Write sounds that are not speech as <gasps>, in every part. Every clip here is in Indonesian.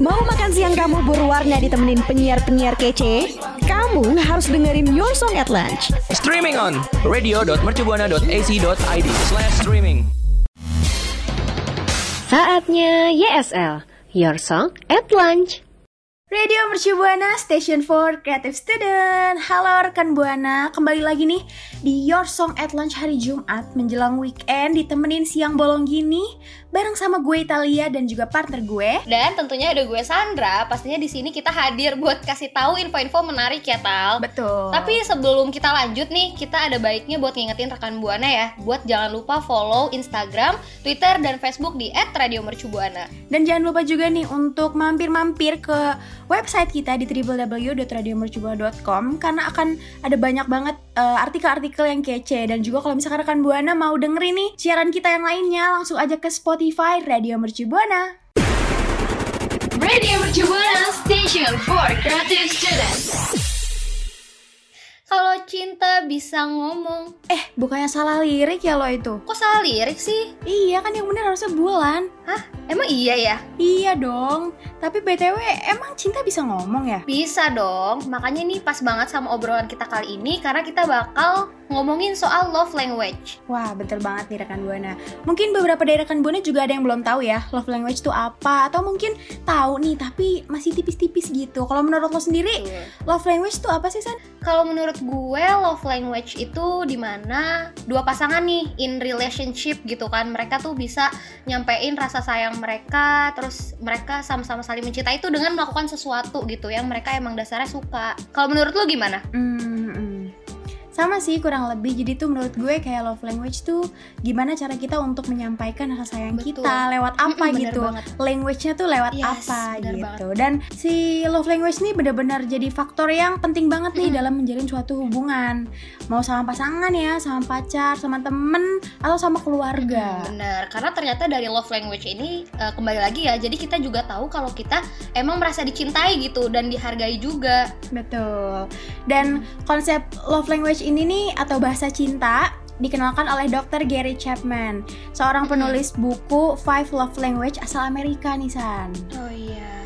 Mau makan siang kamu berwarna ditemenin penyiar-penyiar kece? Kamu harus dengerin Your Song at Lunch. Streaming on radio.mercubuana.ac.id slash streaming. Saatnya YSL, Your Song at Lunch. Radio Mercu Buana Station for Creative Student Halo rekan Buana, kembali lagi nih di Your Song at Lunch hari Jumat menjelang weekend ditemenin siang bolong gini bareng sama gue Italia dan juga partner gue. Dan tentunya ada gue Sandra. Pastinya di sini kita hadir buat kasih tahu info-info menarik ya Tal. Betul. Tapi sebelum kita lanjut nih, kita ada baiknya buat ngingetin rekan Buana ya, buat jangan lupa follow Instagram, Twitter dan Facebook di @radiomercubuana. Dan jangan lupa juga nih untuk mampir-mampir ke website kita di www.radiomercubuana.com karena akan ada banyak banget uh, artikel-artikel yang kece dan juga kalau misalkan rekan Buana mau dengerin nih siaran kita yang lainnya langsung aja ke Spotify Radio Mercu Buana. Radio Mercu Buana Station for Creative Students. Kalau cinta bisa ngomong. Eh, bukannya salah lirik ya lo itu? Kok salah lirik sih? Iya kan yang bener harusnya bulan. Hah? Emang iya ya? Iya dong. Tapi BTW emang cinta bisa ngomong ya? Bisa dong. Makanya nih pas banget sama obrolan kita kali ini karena kita bakal ngomongin soal love language. Wah, betul banget nih rekan Buana. Mungkin beberapa dari rekan Buana juga ada yang belum tahu ya love language itu apa atau mungkin tahu nih tapi masih tipis-tipis gitu. Kalau menurut lo sendiri, love language itu apa sih, San? Kalau menurut gue love language itu di mana dua pasangan nih in relationship gitu kan mereka tuh bisa nyampein rasa sayang mereka terus mereka sama-sama saling mencintai itu dengan melakukan sesuatu gitu yang mereka emang dasarnya suka kalau menurut lo gimana? Hmm, hmm. Sama sih kurang lebih jadi tuh menurut gue kayak love language tuh gimana cara kita untuk menyampaikan rasa sayang Betul. kita lewat apa Mm-mm, bener gitu banget. language-nya tuh lewat Yes, apa gitu dan si love language nih benar-benar jadi faktor yang penting banget nih dalam menjalin suatu hubungan mau sama pasangan ya sama pacar sama temen atau sama keluarga Bener, karena ternyata dari love language ini eh, kembali lagi ya, jadi kita juga tahu kalau kita emang merasa dicintai gitu dan dihargai juga. Betul. Dan konsep love language ini nih atau bahasa cinta dikenalkan oleh Dr. Gary Chapman, seorang penulis buku Five Love Language asal Amerika nih San. Oh iya.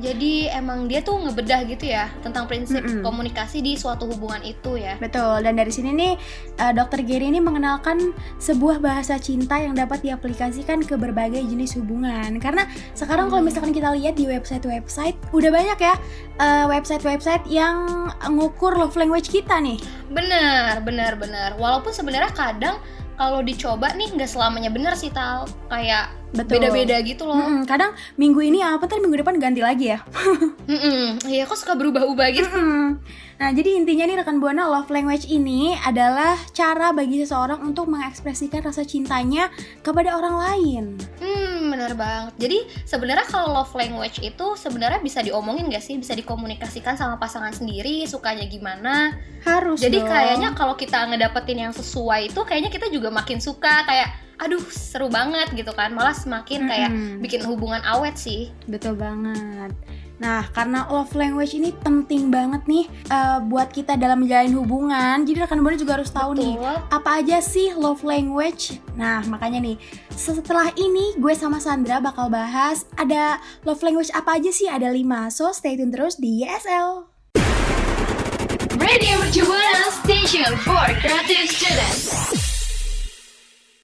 Jadi emang dia tuh ngebedah gitu ya tentang prinsip Mm-mm. komunikasi di suatu hubungan itu ya. Betul. Dan dari sini nih uh, Dr. Gary ini mengenalkan sebuah bahasa cinta yang dapat diaplikasikan ke berbagai jenis hubungan. Karena sekarang kalau misalkan kita lihat di website-website udah banyak ya uh, website-website yang ngukur love language kita nih. Bener, bener, bener. Walaupun sebenarnya kadang kalau dicoba nih nggak selamanya bener sih tal. Kayak. Beda-beda gitu loh. Mm-mm, kadang minggu ini apa ntar minggu depan ganti lagi ya. <laughs> Iya, kok suka berubah-ubah gitu. Mm-mm. Nah, jadi intinya nih rekan Buana love language ini adalah cara bagi seseorang untuk mengekspresikan rasa cintanya kepada orang lain. Hmm, bener banget. Jadi sebenarnya kalau love language itu sebenarnya bisa diomongin gak sih? Bisa dikomunikasikan sama pasangan sendiri, sukanya gimana? Harus Jadi dong. kayaknya kalau kita ngedapetin yang sesuai itu kayaknya kita juga makin suka kayak aduh seru banget gitu kan. Malah semakin kayak Mm-mm. bikin hubungan awet sih. betul banget. Nah, karena love language ini penting banget nih eh, buat kita dalam menjalin hubungan. Jadi rekan Buana juga harus tahu nih Betul. apa aja sih love language? Nah, makanya nih, setelah ini gue sama Sandra bakal bahas ada love language apa aja sih? Ada 5. So, stay tune terus di YSL. Radio Station for Creative Students.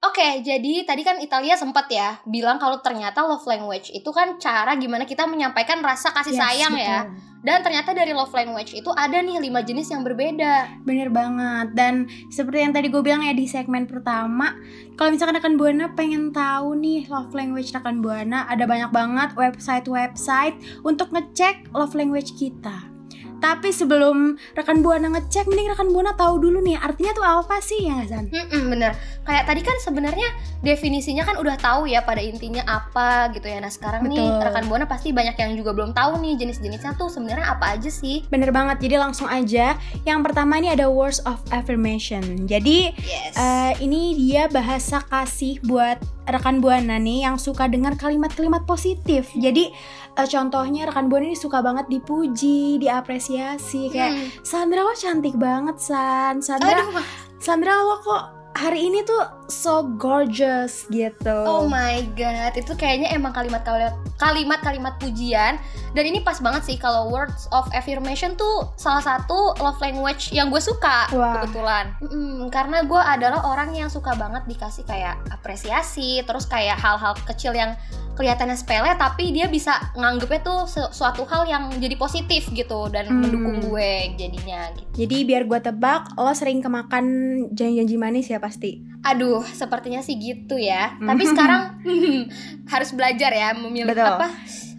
Oke, jadi tadi kan Italia sempat ya bilang kalau ternyata love language itu kan cara gimana kita menyampaikan rasa kasih Yes, sayang ya. betul. Dan ternyata dari love language itu ada nih lima jenis yang berbeda. Bener banget Dan seperti yang tadi gue bilang ya di segmen pertama Kalau misalkan rekan Buana pengen tahu nih love language rekan Buana Ada banyak banget website-website untuk ngecek love language kita Tapi sebelum rekan Buana ngecek Mending rekan Buana tahu dulu nih artinya tuh apa sih ya nggak, San? Mm-mm, bener. Kayak tadi kan sebenarnya definisinya kan udah tahu ya pada intinya apa gitu ya. Nah sekarang nih Betul. rekan buana pasti banyak yang juga belum tahu nih jenis-jenisnya tuh sebenarnya apa aja sih. Bener banget, jadi langsung aja Yang pertama ini ada words of affirmation Jadi Yes. Eh, ini dia bahasa kasih buat rekan buana nih yang suka dengar kalimat-kalimat positif. Jadi eh, contohnya rekan buana ini suka banget dipuji, diapresiasi kayak Hmm. Sandra lo cantik banget San. Sandra Aduh, Sandra lo kok hari ini tuh so gorgeous gitu. Oh my god, itu kayaknya emang kalimat-kalimat kalimat-kalimat pujian dan ini pas banget sih kalau words of affirmation tuh salah satu love language yang gue suka Wah. kebetulan. Mm, karena gue adalah orang yang suka banget dikasih kayak apresiasi, terus kayak hal-hal kecil yang kelihatannya sepele tapi dia bisa nganggepnya tuh su- suatu hal yang jadi positif gitu dan Hmm. mendukung gue jadinya gitu. Jadi biar gua tebak, lo sering kemakan janji-janji manis ya pasti. Aduh, sepertinya sih gitu ya. Hmm. Tapi sekarang <laughs> harus belajar ya memilih Betul. apa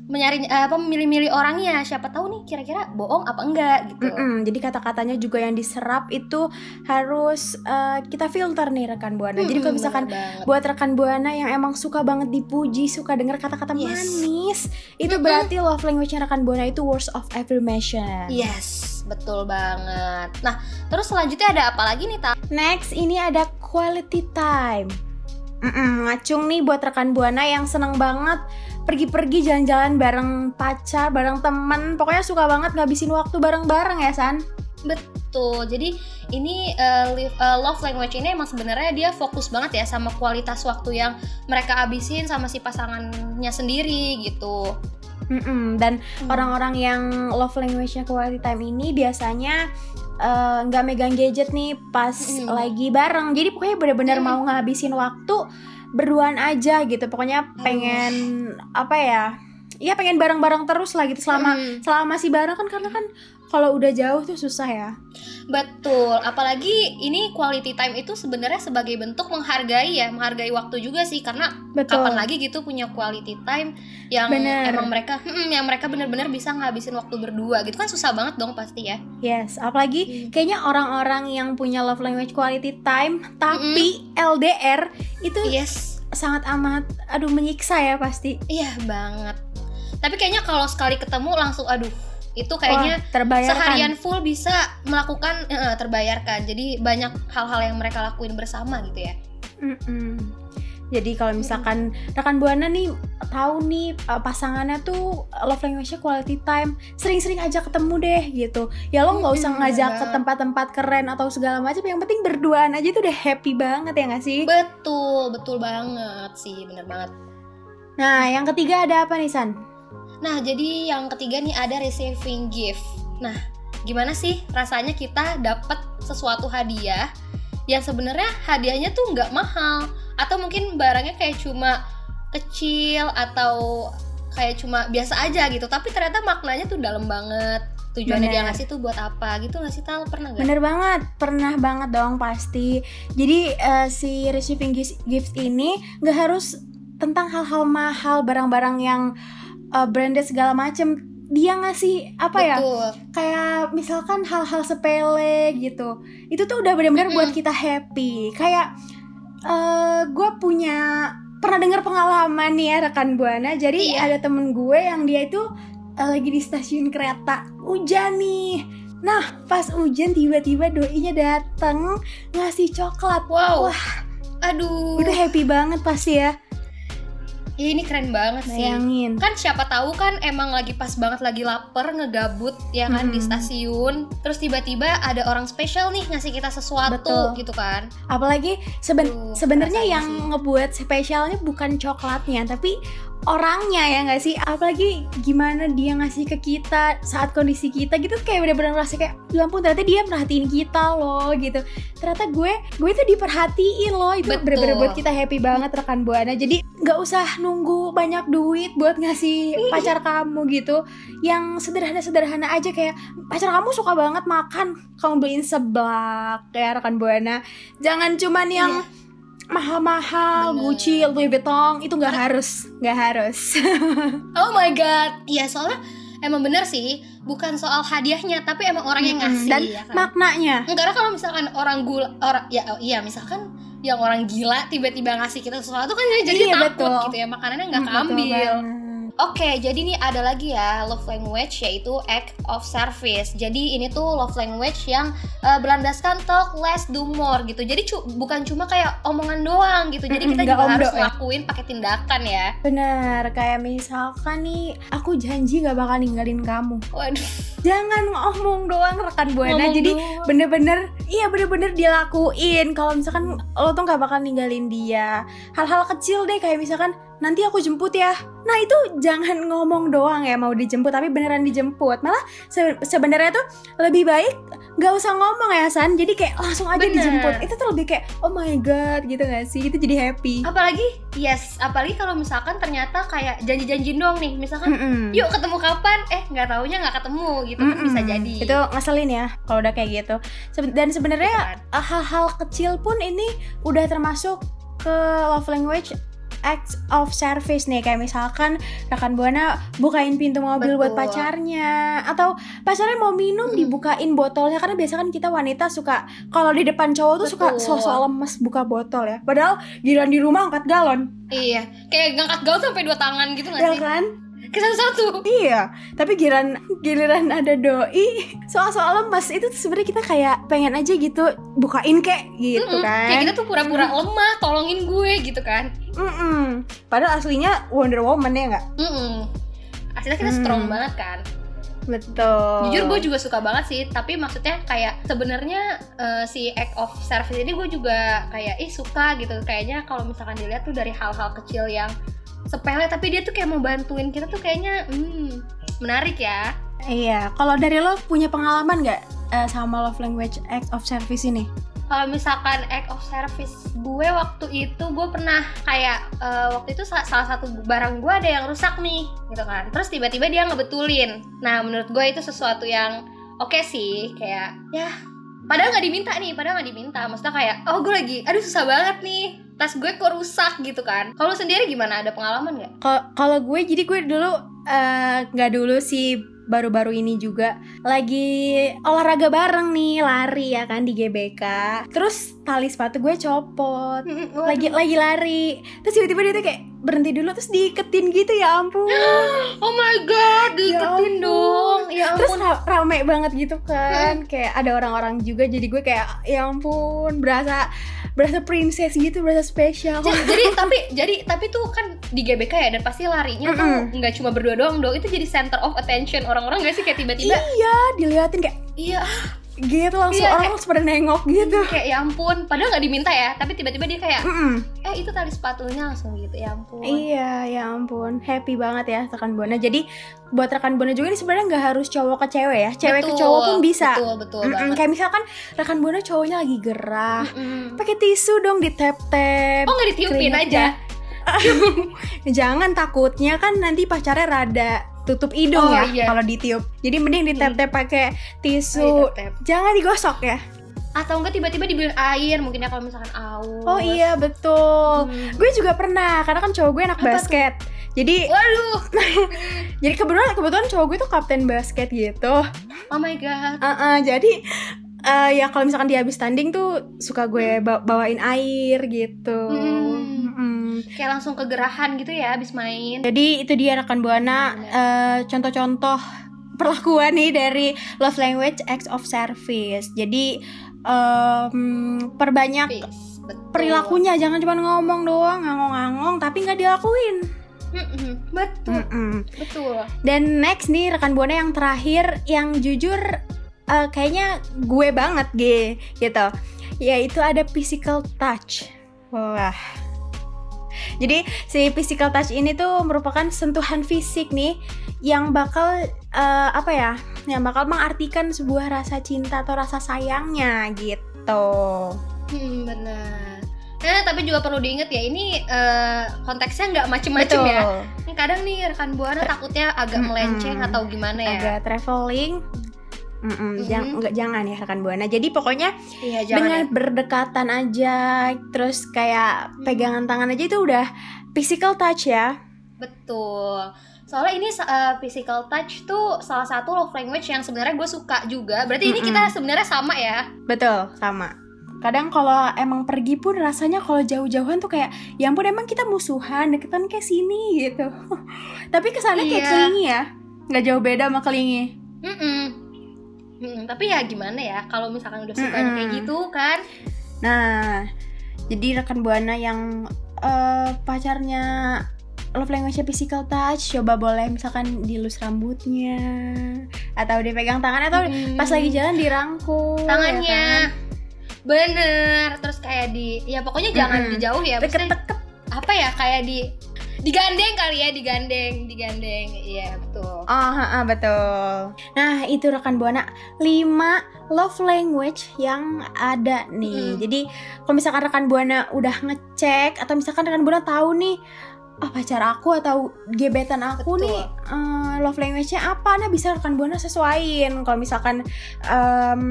menyari eh, apa memilih-milih orangnya. Siapa tahu nih kira-kira bohong apa enggak gitu. Mm-mm, jadi kata-katanya juga yang diserap itu harus eh, kita filter nih rekan buana. jadi kalau misalkan buat rekan buana yang emang suka banget dipuji, suka denger kata-kata Yes. manis, itu Mm-mm. berarti love language rekan buana itu words of affirmation. Yes, betul banget. Nah, terus selanjutnya ada apa lagi nih, Ta? Next ini ada quality time. Mm-mm, ngacung nih buat rekan buana yang seneng banget pergi-pergi jalan-jalan bareng pacar, bareng temen. Pokoknya suka banget ngabisin waktu bareng-bareng ya San. Betul. Jadi ini live- eh, love language ini emang sebenarnya dia fokus banget ya sama kualitas waktu yang mereka abisin sama si pasangannya sendiri gitu. Mm-mm, Dan Hmm. orang-orang yang love language-nya quality time ini biasanya eh, nggak megang gadget nih pas Mm. lagi bareng. Jadi pokoknya benar-benar Mm. mau ngabisin waktu berduaan aja gitu. Pokoknya pengen apa ya? Iya pengen bareng-bareng terus lah gitu selama Mm. selama masih bareng kan karena kan kalau udah jauh tuh susah ya. Betul, apalagi ini quality time itu sebenarnya sebagai bentuk menghargai ya, menghargai waktu juga sih karena Betul. kapan lagi gitu punya quality time yang Bener. emang mereka hmm, yang mereka benar-benar bisa ngabisin waktu berdua gitu kan susah banget dong pasti ya. Yes, apalagi Hmm. kayaknya orang-orang yang punya love language quality time tapi LDR itu Yes, sangat amat aduh menyiksa ya pasti. iya banget. Tapi kayaknya kalau sekali ketemu langsung aduh itu kayaknya Wah, terbayarkan. seharian full bisa melakukan eh, terbayarkan. Jadi banyak hal-hal yang mereka lakuin bersama gitu ya. Mm-mm. Jadi kalau misalkan rekan buana nih tahu nih uh, pasangannya tuh love language-nya quality time, sering-sering ajak ketemu deh gitu. Ya lo nggak usah ngajak ke tempat-tempat keren atau segala macam, yang penting berduaan aja tuh udah happy banget ya nggak sih? Betul, betul banget sih, bener banget. Nah, yang ketiga ada apa nih San? Nah, jadi yang ketiga nih ada receiving gift. Nah, gimana sih rasanya kita dapat sesuatu hadiah yang sebenarnya hadiahnya tuh nggak mahal atau mungkin barangnya kayak cuma kecil atau kayak cuma biasa aja gitu, tapi ternyata maknanya tuh dalam banget. Tujuannya dia Bener. ngasih tuh buat apa gitu nggak sih Tal? Pernah nggak? Bener banget, pernah banget dong pasti. Jadi eh, si receiving gift ini nggak harus tentang hal-hal mahal, barang-barang yang eh, branded segala macem. Dia ngasih apa ya? Betul. Kayak misalkan hal-hal sepele gitu. Itu tuh udah benar-benar Mm-mm. buat kita happy. Kayak eh gue punya pernah dengar pengalaman nih ya rekan buana. Jadi Iya. ada temen gue yang dia itu eh, lagi di stasiun kereta hujan nih. Nah pas hujan tiba-tiba doinya dateng ngasih coklat. Wow. Wah Aduh. udah happy banget pasti ya. Ini keren banget sih. Bayangin. kan siapa tahu kan emang lagi pas banget lagi lapar ngegabut ya kan di Mm-mm. stasiun terus tiba-tiba ada orang spesial nih ngasih kita sesuatu Betul. gitu kan Apalagi seben sebenarnya yang sih. ngebuat spesialnya bukan coklatnya, tapi orangnya ya nggak sih? Apalagi gimana dia ngasih ke kita saat kondisi kita gitu kayak bener-bener ngerasa kayak, ya ampun ternyata dia merhatiin kita loh gitu. Ternyata gue gue itu diperhatiin loh itu bener-bener buat kita happy banget rekan buana. Jadi nggak usah nunggu banyak duit buat ngasih pacar kamu gitu. Yang sederhana-sederhana aja kayak pacar kamu suka banget makan, kamu beliin seblak ya rekan buana. Jangan cuman yang mahal-mahal. Gucci, Louis Vuitton itu nggak harus, nggak harus. <laughs> oh my god iya soalnya emang bener sih bukan soal hadiahnya tapi emang orang yang ngasih Dan ya kan Maknanya, Karena kalau misalkan orang gula orang ya oh, iya misalkan yang orang gila tiba-tiba ngasih kita sesuatu kan jadi Iya, takut betul. gitu ya makanannya nggak betul keambil banget. Oke, jadi nih ada lagi ya love language yaitu act of service. Jadi ini tuh love language yang uh, berlandaskan talk less do more gitu. Jadi cu- bukan cuma kayak omongan doang gitu. Jadi kita juga harus ya. lakuin pakai tindakan ya. Bener, kayak misalkan nih, aku janji gak bakal ninggalin kamu. Waduh. Jangan ngomong doang rekan buana. ngomong Jadi bener-bener, iya bener-bener dilakuin. Kalau misalkan lo tuh gak bakal ninggalin dia. Hal-hal kecil deh, kayak misalkan nanti aku jemput ya. Nah itu jangan ngomong doang ya mau dijemput, tapi beneran dijemput. Malah se- sebenarnya tuh lebih baik gak usah ngomong ya San. Jadi kayak langsung aja Bener. dijemput. Itu tuh lebih kayak oh my god gitu gak sih? Itu jadi happy. apalagi yes, apalagi kalau misalkan ternyata kayak janji-janji doang nih. Misalkan Mm-mm. yuk ketemu kapan? Eh nggak taunya nggak ketemu gitu kan Mm-mm. bisa jadi. Itu ngeselin ya kalau udah kayak gitu. Dan sebenarnya Kan? uh, hal-hal kecil pun ini udah termasuk ke love language acts of service nih kayak misalkan rekan buana bukain pintu mobil buat Betul. pacarnya atau pacarnya mau minum Mm. dibukain botolnya karena biasa kan kita wanita suka kalau di depan cowok tuh suka Betul. sosok lemes buka botol ya padahal giliran di rumah angkat galon Iya, kayak ngangkat gaun sampai dua tangan gitu nggak ya sih? kan Kayak satu-satu. Iya, tapi giliran giliran ada doi soal-soal lemas itu sebenarnya kita kayak pengen aja gitu bukain kek gitu Mm-mm. kan. Kayak kita tuh pura-pura lemah, tolongin gue gitu kan. Mm-mm. Padahal aslinya Wonder Woman ya nggak? Mm-mm. Aslinya kita Hmm. strong banget kan. Betul. Jujur gue juga suka banget sih, tapi maksudnya kayak sebenarnya eh, si act of service ini gue juga kayak ih suka gitu. Kayaknya kalau misalkan dilihat tuh dari hal-hal kecil yang sepele tapi dia tuh kayak mau bantuin kita tuh kayaknya hmm, menarik ya. Iya, kalau dari lo punya pengalaman nggak eh, sama love language act of service ini? Kalau misalkan act of service gue waktu itu gue pernah kayak eh, waktu itu sa- salah satu barang gue ada yang rusak nih gitu kan. Terus tiba-tiba dia ngebetulin. Nah menurut gue itu sesuatu yang oke sih kayak ya padahal nggak diminta nih padahal nggak diminta. Maksudnya kayak oh gue lagi aduh susah banget nih. Tas gue kok rusak gitu kan. Kalau sendiri gimana? Ada pengalaman nggak? Kalau gue jadi gue dulu eh, nggak dulu sih baru-baru ini juga. Lagi olahraga bareng nih lari ya kan di GBK. Terus tali sepatu gue copot. Lagi lagi lari. Terus tiba-tiba dia tuh kayak berhenti dulu terus diiketin gitu ya ampun. <gasps> Oh my god diiketin ampun. dong. Ya terus ampun. ra- rame banget gitu kan. Kayak ada orang-orang juga jadi gue kayak ya ampun berasa berasa princess gitu berasa spesial jadi tapi jadi tapi tuh kan di GBK ya dan pasti larinya tuh nggak cuma berdua doang dong. Itu jadi center of attention orang-orang gak sih? Kayak tiba-tiba iya diliatin kayak iya gitu langsung Iya, orang langsung pada nengok gitu kayak ya ampun padahal nggak diminta ya tapi tiba-tiba dia kayak Mm-mm. eh itu tali sepatunya langsung gitu ya ampun Iya, ya ampun, happy banget ya rekan buana. Jadi buat rekan buana juga ini sebenarnya nggak harus cowok ke cewek ya, cewek ke Betul, cowok pun bisa. betul betul Mm-mm, banget Kayak misalkan rekan buana cowoknya lagi gerah, Mm-mm. pakai tisu dong di tap tap. oh nggak ditiupin aja <laughs> Jangan takutnya kan nanti pacarnya rada tutup hidung Oh, ya iya. kalau ditiup. Jadi mending di tap tap pakai Oh, tisu. iya, tap-tap. Jangan digosok ya. atau enggak tiba-tiba dibeliin air mungkin ya kalau misalkan aus Oh iya betul. Hmm. Gue juga pernah karena kan cowok gue anak Apa tuh? basket. Jadi waduh <laughs> jadi kebetulan kebetulan cowok gue tuh kapten basket gitu. oh my god Uh-uh, jadi eh, ya kalau misalkan dia habis tanding tuh suka gue ba- bawain air gitu. Hmm. Mm. kayak langsung kegerahan gitu ya abis main Jadi itu dia rekan buana eh, contoh-contoh perlakuan nih dari love language acts of service. Jadi em, perbanyak Peace, betul. perilakunya jangan cuma ngomong doang ngangong-ngangong tapi nggak dilakuin. Mm-mm, betul Mm-mm. betul Dan next nih rekan buana yang terakhir yang jujur eh, kayaknya gue banget ge gitu. Yaitu ada physical touch. Wah. Jadi si physical touch ini tuh merupakan sentuhan fisik nih yang bakal eh, apa ya? Yang bakal mengartikan sebuah rasa cinta atau rasa sayangnya gitu. Hmm, benar. Nah, tapi juga perlu diingat ya, ini eh, konteksnya nggak macem-macem ya. Ini kadang nih rekan buana takutnya agak melenceng atau gimana ya. Agak traveling. Mm-mm, jang- nggak- jangan ya rekan buana. Jadi pokoknya Iya, jangan. dengan ya. berdekatan aja terus kayak pegangan tangan aja itu udah physical touch ya Betul. Soalnya ini eh, physical touch tuh salah satu love language yang sebenarnya gue suka juga. Berarti ini Mm-mm. kita sebenarnya sama ya. betul sama kadang kalau emang pergi pun rasanya kalau jauh-jauhan tuh kayak ya ampun emang kita musuhan deketan kayak sini gitu <laughs> tapi kesannya kayak Iya. kelingi ya nggak jauh beda sama kelingi Mm-mm. Mm-mm, tapi ya gimana ya kalau misalkan udah suka Mm-mm. kayak gitu kan nah jadi rekan buana yang eh, pacarnya love language physical touch coba boleh misalkan dilus rambutnya atau dipegang tangan atau Mm. pas lagi jalan dirangkul ya tangannya kan? bener terus kayak di ya pokoknya jangan Mm-mm. dijauh ya deket-deket apa ya kayak di digandeng kali ya digandeng digandeng iya betul Oh, betul. Nah, itu rekan Buana 5 love language yang ada nih. Mm. Jadi, kalau misalkan rekan Buana udah ngecek atau misalkan rekan Buana tahu nih ah pacar aku atau gebetan aku Betul. nih eh, love language-nya apa? Nah bisa rekan buana sesuaiin. Kalau misalkan em,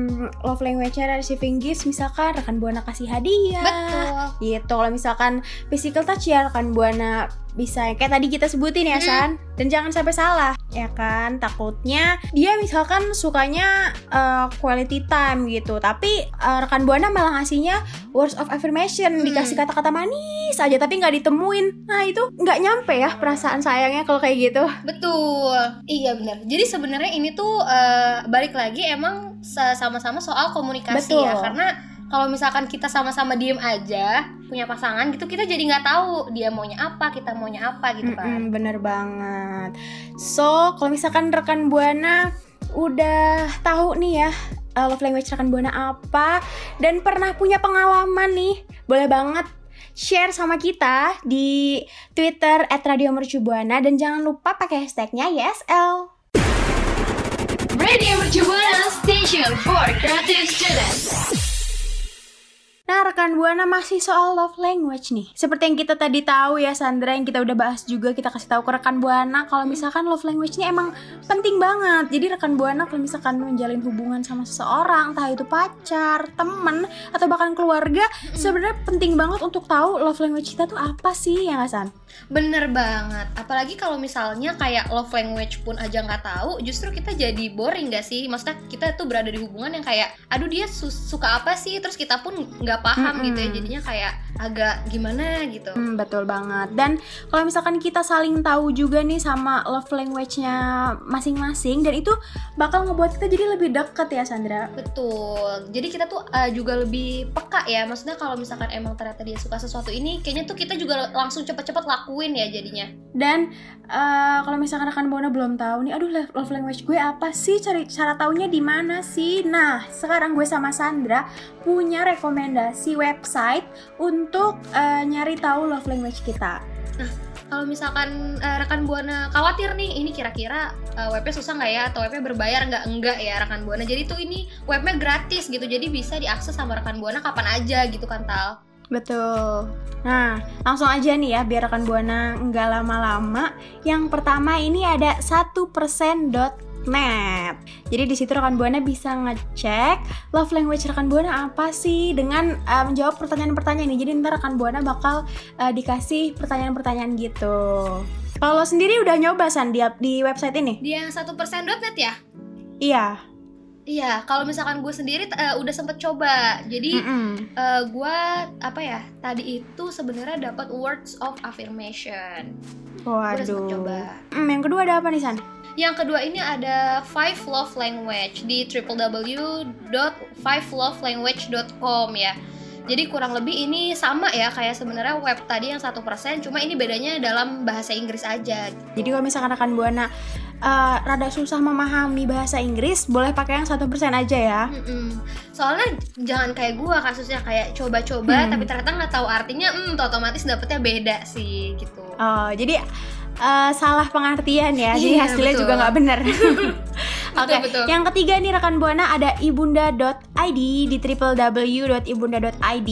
love language-nya receiving gifts misalkan rekan buana kasih hadiah. Betul. Gitu. Kalau misalkan physical touch ya rekan buana bisa. Kayak tadi kita sebutin ya Mm. San dan jangan sampai salah ya kan? Takutnya dia misalkan sukanya uh, quality time gitu. Tapi uh, rekan buana malah ngasihnya words of affirmation. Mm. dikasih kata-kata manis aja tapi nggak ditemuin. Nah itu nggak nyampe ya perasaan sayangnya kalau kayak gitu. Betul. Iya benar. Jadi sebenarnya ini tuh eh, balik lagi emang sa- sama-sama soal komunikasi Betul. ya karena kalau misalkan kita sama-sama diem aja punya pasangan gitu kita jadi nggak tahu dia maunya apa kita maunya apa gitu kan Mm-mm, bener banget. So, kalau misalkan rekan Buana udah tahu nih ya uh, love language rekan Buana apa dan pernah punya pengalaman nih, boleh banget share sama kita di Twitter @radiomercubuana dan jangan lupa pakai hashtagnya YSL. Radio Mercubuana Station for Creative Students. Rekan Buana masih soal love language nih. Seperti yang kita tadi tahu ya Sandra, yang kita udah bahas juga, kita kasih tahu ke rekan Buana kalau misalkan love language ini emang penting banget. Jadi rekan Buana kalau misalkan menjalin hubungan sama seseorang, entah itu pacar, temen, atau bahkan keluarga, sebenarnya penting banget untuk tahu love language kita tuh apa sih ya nggak San? bener banget apalagi kalau misalnya kayak love language pun aja nggak tahu justru kita jadi boring gak sih maksudnya kita tuh berada di hubungan yang kayak aduh dia su- suka apa sih terus kita pun nggak paham Mm-mm. gitu ya jadinya kayak agak gimana gitu Hmm, betul banget. Dan kalau misalkan kita saling tahu juga nih sama love language-nya masing-masing dan itu bakal ngebuat kita jadi lebih deket ya Sandra. Betul. Jadi kita tuh uh, juga lebih peka ya. Maksudnya kalau misalkan emang ternyata dia suka sesuatu ini, kayaknya tuh kita juga langsung cepet-cepet lakuin ya jadinya. Dan eh, kalau misalkan rekan Bona belum tahu nih, aduh love- love language gue apa sih? Cari cara taunya di mana sih? Nah, sekarang gue sama Sandra punya rekomendasi website untuk eh, nyari tahu love language kita. Kalau misalkan uh, rekan buana khawatir nih, ini kira-kira uh, webnya susah nggak ya atau webnya berbayar nggak? Enggak ya rekan buana. Jadi tuh ini webnya gratis gitu. Jadi bisa diakses sama rekan buana kapan aja gitu kan Tal. Betul. Nah, langsung aja nih ya biar rekan Buana nggak lama-lama. Yang pertama ini ada 1%.net. Jadi di situ rekan Buana bisa ngecek love language rekan Buana apa sih dengan eh, menjawab pertanyaan-pertanyaan ini. Jadi ntar rekan Buana bakal eh, dikasih pertanyaan-pertanyaan gitu. Kalau sendiri udah nyoba San di, di website ini? Dia yang satu persen.net ya? Iya. Iya, kalau misalkan gue sendiri uh, udah sempet coba. Jadi Mm-mm. eh gue apa ya tadi itu sebenarnya dapat words of affirmation gue udah sempet Waduh. coba Hmm, yang kedua ada apa nih San? Yang kedua ini ada five love language di www.fivelovelanguage.com ya jadi kurang lebih ini sama ya kayak sebenarnya web tadi yang satu persen cuma ini bedanya dalam bahasa Inggris aja Jadi kalau misalkan rekan buana eh, rada susah memahami bahasa Inggris, boleh pakai yang satu persen aja ya. Mm-mm. soalnya jangan kayak gua kasusnya kayak coba-coba Hmm. tapi ternyata nggak tahu artinya hmm otomatis dapetnya beda sih gitu Oh, jadi eh, salah pengertian ya. Jadi Iya, hasilnya betul. juga nggak benar. <laughs> <laughs> Oke, betul. yang ketiga nih rekan buana ada ibunda.id di www.ibunda.id.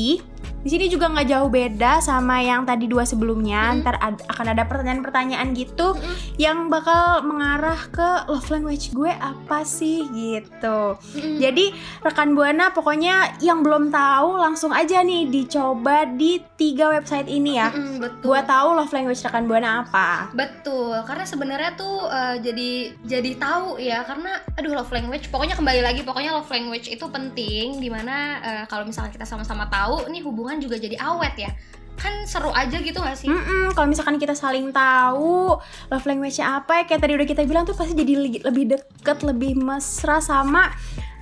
Di sini juga nggak jauh beda sama yang tadi dua sebelumnya. Mm-mm. Ntar ad- akan ada pertanyaan-pertanyaan gitu Mm-mm. yang bakal mengarah ke love language gue apa sih gitu. Mm-mm. Jadi rekan buana pokoknya yang belum tahu langsung aja nih dicoba di tiga website ini ya. Mm-mm, betul. Buat tahu love language rekan buana apa. Betul, karena sebenarnya tuh eh, jadi jadi tahu ya karena aduh love language pokoknya kembali lagi pokoknya love language itu penting di mana eh, kalau misalnya kita sama-sama tahu nih hubungan juga jadi awet ya kan seru aja gitu gak sih? Mm-mm, kalau misalkan kita saling tahu love language-nya apa ya kayak tadi udah kita bilang tuh pasti jadi lebih deket, lebih mesra sama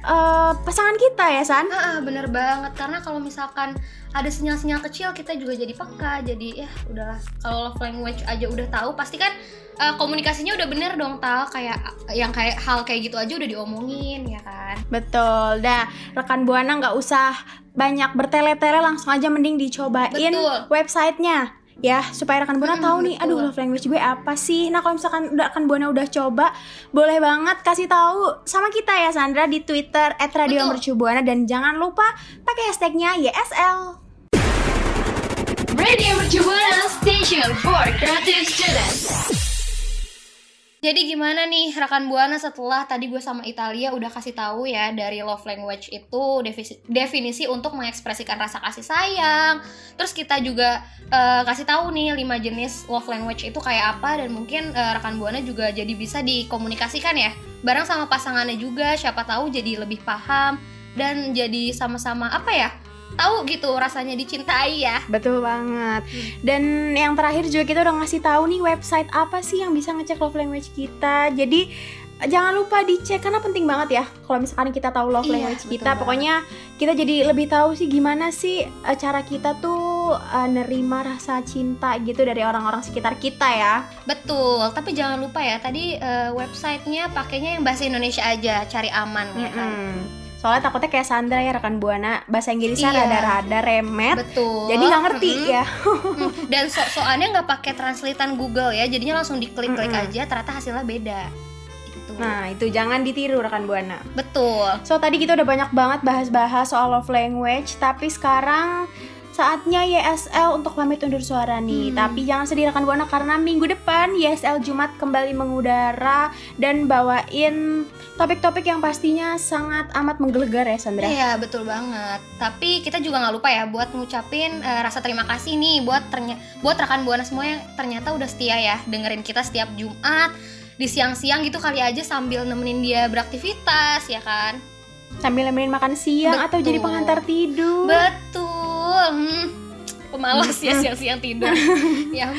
eh, pasangan kita ya San. Ah, ah, bener banget karena kalau misalkan ada sinyal-sinyal kecil kita juga jadi peka jadi ya udahlah. Kalau love language aja udah tahu pasti kan eh, komunikasinya udah bener dong tal. Kayak yang kayak hal kayak gitu aja udah diomongin ya kan? Betul. Dah, rekan buana nggak usah banyak bertele-tele langsung aja mending dicobain Betul. websitenya ya. Supaya rekan buana Mm, tahu nih betul. aduh love language gue apa sih? Nah kalau misalkan udah rekan buana udah coba boleh banget kasih tahu sama kita ya Sandra di Twitter @radiomercubuana dan jangan lupa pakai hashtagnya YSL Radio Mercubuana Station for Creative Students. Jadi gimana nih rekan buana setelah tadi gue sama Italia udah kasih tahu ya dari love language itu definisi, untuk mengekspresikan rasa kasih sayang. Terus kita juga eh, kasih tahu nih lima jenis love language itu kayak apa dan mungkin eh, rekan buana juga jadi bisa dikomunikasikan ya bareng sama pasangannya juga. Siapa tahu jadi lebih paham dan jadi sama-sama apa ya tahu gitu rasanya dicintai ya. Betul banget. Dan yang terakhir juga kita udah ngasih tahu nih website apa sih yang bisa ngecek love language kita. Jadi jangan lupa dicek karena penting banget ya kalau misalkan kita tahu love Iya, language kita. banget. Pokoknya kita jadi lebih tahu sih gimana sih eh, cara kita tuh eh, nerima rasa cinta gitu dari orang-orang sekitar kita ya. Betul, tapi jangan lupa ya tadi eh, websitenya pakainya yang bahasa Indonesia aja, cari aman ya kan. Soalnya takutnya kayak Sandra ya rekan buana bahasa Inggrisnya Iya. rada-rada remet. Betul. Jadi nggak ngerti Mm-mm. ya. Mm. Dan so-soannya nggak pakai translatean Google ya, jadinya langsung diklik-klik Mm-mm. aja, ternyata hasilnya beda. Gitu. Nah itu jangan ditiru rekan buana. Betul. So tadi kita udah banyak banget bahas-bahas soal love language, tapi sekarang saatnya YSL untuk pamit undur suara nih. Hmm. Tapi jangan sedih rekan buana karena minggu depan YSL Jumat kembali mengudara dan bawain topik-topik yang pastinya sangat amat menggelegar ya Sandra. Iya betul banget. Tapi kita juga nggak lupa ya buat ngucapin eh, rasa terima kasih nih buat ternya buat rekan buana semua yang ternyata udah setia ya dengerin kita setiap Jumat di siang-siang gitu kali aja sambil nemenin dia beraktivitas ya kan. Sambil nemenin makan siang atau Betul. jadi pengantar tidur. Betul. Hmm, pemalas ya siang-siang tidur. <laughs> ya.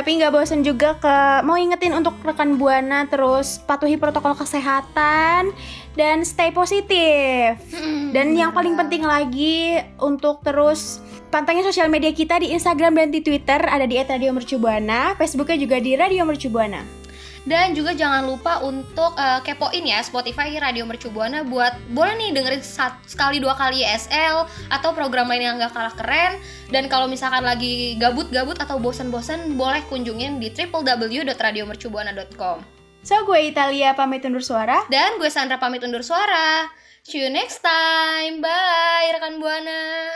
Tapi nggak bosan juga ke mau ingetin untuk rekan buana terus patuhi protokol kesehatan dan stay positif. Hmm, Dan yang paling penting lagi untuk terus pantengin sosial media kita di Instagram dan di Twitter ada di @radiomercubuana, Facebooknya juga di Radio Mercubuana. Dan juga jangan lupa untuk eh, kepoin ya Spotify Radio Mercubuana buat boleh nih dengerin sat- sekali dua kali ESL atau program lain yang gak kalah keren. Dan kalau misalkan lagi gabut-gabut atau bosan-bosan boleh kunjungin di www.radiomercubuana.com. So gue Italia pamit undur suara. Dan gue Sandra pamit undur suara. See you next time. Bye rekan Buana.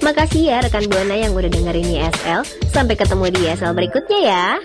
Makasih ya rekan Buana yang udah dengerin YSL. Sampai ketemu di YSL berikutnya ya.